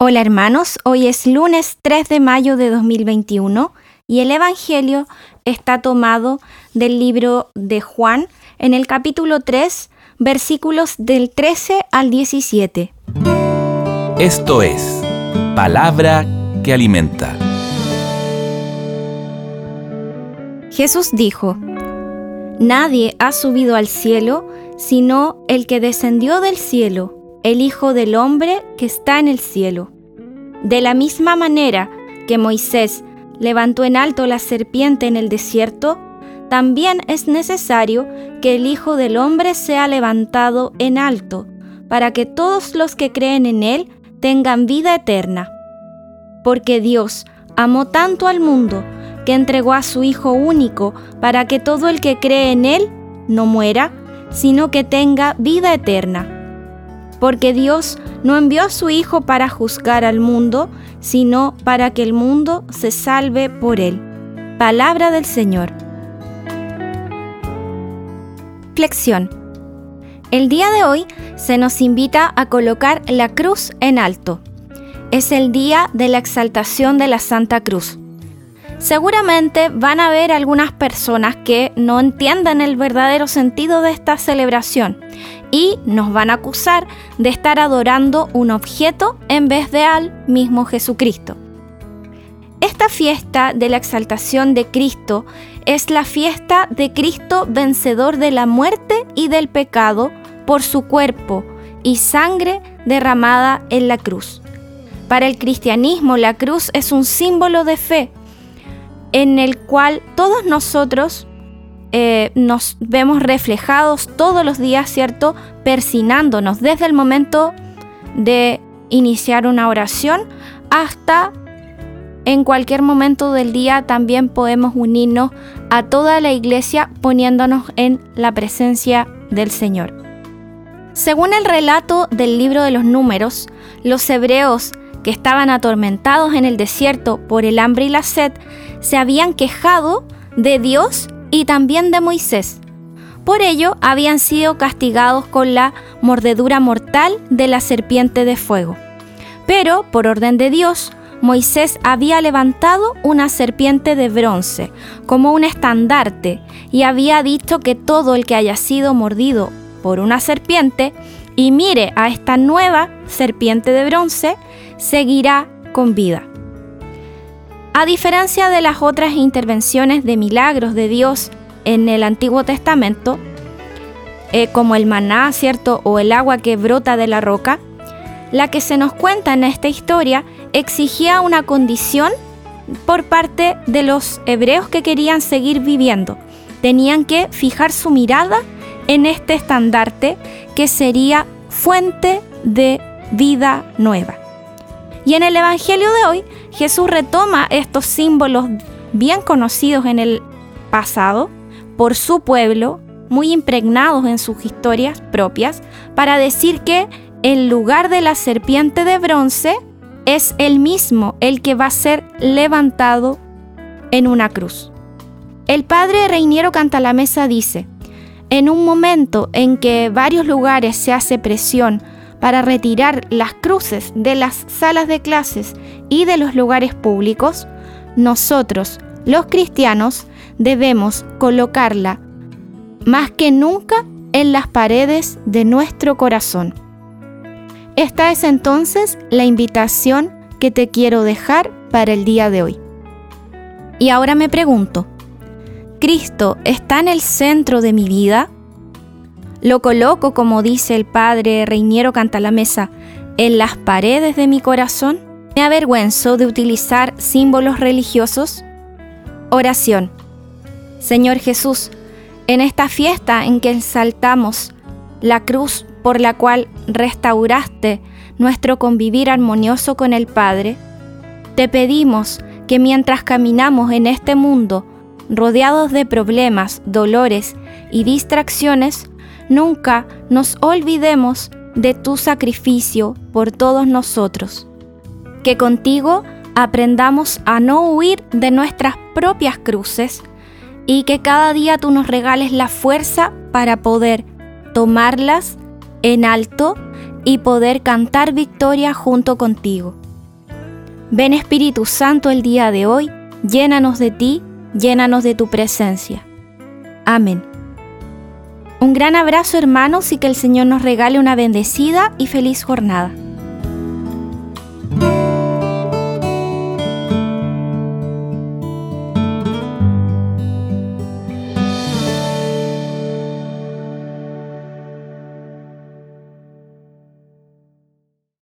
Hola hermanos, hoy es lunes 3 de mayo de 2021 y el Evangelio está tomado del libro de Juan en el capítulo 3, versículos del 13 al 17. Esto es palabra que alimenta. Jesús dijo, Nadie ha subido al cielo sino el que descendió del cielo el Hijo del Hombre que está en el cielo. De la misma manera que Moisés levantó en alto la serpiente en el desierto, también es necesario que el Hijo del Hombre sea levantado en alto, para que todos los que creen en Él tengan vida eterna. Porque Dios amó tanto al mundo que entregó a su Hijo único para que todo el que cree en Él no muera, sino que tenga vida eterna porque Dios no envió a su Hijo para juzgar al mundo, sino para que el mundo se salve por él. Palabra del Señor. Flexión. El día de hoy se nos invita a colocar la cruz en alto. Es el día de la exaltación de la Santa Cruz. Seguramente van a haber algunas personas que no entiendan el verdadero sentido de esta celebración y nos van a acusar de estar adorando un objeto en vez de al mismo Jesucristo. Esta fiesta de la exaltación de Cristo es la fiesta de Cristo vencedor de la muerte y del pecado por su cuerpo y sangre derramada en la cruz. Para el cristianismo la cruz es un símbolo de fe, en el cual todos nosotros eh, nos vemos reflejados todos los días, ¿cierto? Persinándonos desde el momento de iniciar una oración hasta en cualquier momento del día también podemos unirnos a toda la iglesia poniéndonos en la presencia del Señor. Según el relato del libro de los números, los hebreos que estaban atormentados en el desierto por el hambre y la sed, se habían quejado de Dios y también de Moisés. Por ello habían sido castigados con la mordedura mortal de la serpiente de fuego. Pero, por orden de Dios, Moisés había levantado una serpiente de bronce como un estandarte y había dicho que todo el que haya sido mordido por una serpiente y mire a esta nueva serpiente de bronce, seguirá con vida. A diferencia de las otras intervenciones de milagros de Dios en el Antiguo Testamento, eh, como el maná, ¿cierto? O el agua que brota de la roca, la que se nos cuenta en esta historia exigía una condición por parte de los hebreos que querían seguir viviendo. Tenían que fijar su mirada en este estandarte que sería fuente de vida nueva. Y en el Evangelio de hoy, Jesús retoma estos símbolos bien conocidos en el pasado por su pueblo, muy impregnados en sus historias propias, para decir que en lugar de la serpiente de bronce es el mismo el que va a ser levantado en una cruz. El padre Reiniero Cantalamesa dice, en un momento en que varios lugares se hace presión para retirar las cruces de las salas de clases y de los lugares públicos, nosotros, los cristianos, debemos colocarla más que nunca en las paredes de nuestro corazón. Esta es entonces la invitación que te quiero dejar para el día de hoy. Y ahora me pregunto, ¿Cristo está en el centro de mi vida? Lo coloco, como dice el padre Reiniero Cantalamesa, en las paredes de mi corazón. ¿Me avergüenzo de utilizar símbolos religiosos? Oración. Señor Jesús, en esta fiesta en que exaltamos la cruz por la cual restauraste nuestro convivir armonioso con el Padre, te pedimos que mientras caminamos en este mundo, rodeados de problemas, dolores y distracciones, nunca nos olvidemos de tu sacrificio por todos nosotros. Que contigo aprendamos a no huir de nuestras propias cruces y que cada día tú nos regales la fuerza para poder tomarlas en alto y poder cantar victoria junto contigo. Ven Espíritu Santo el día de hoy, llénanos de ti, llénanos de tu presencia. Amén. Un gran abrazo hermanos y que el Señor nos regale una bendecida y feliz jornada.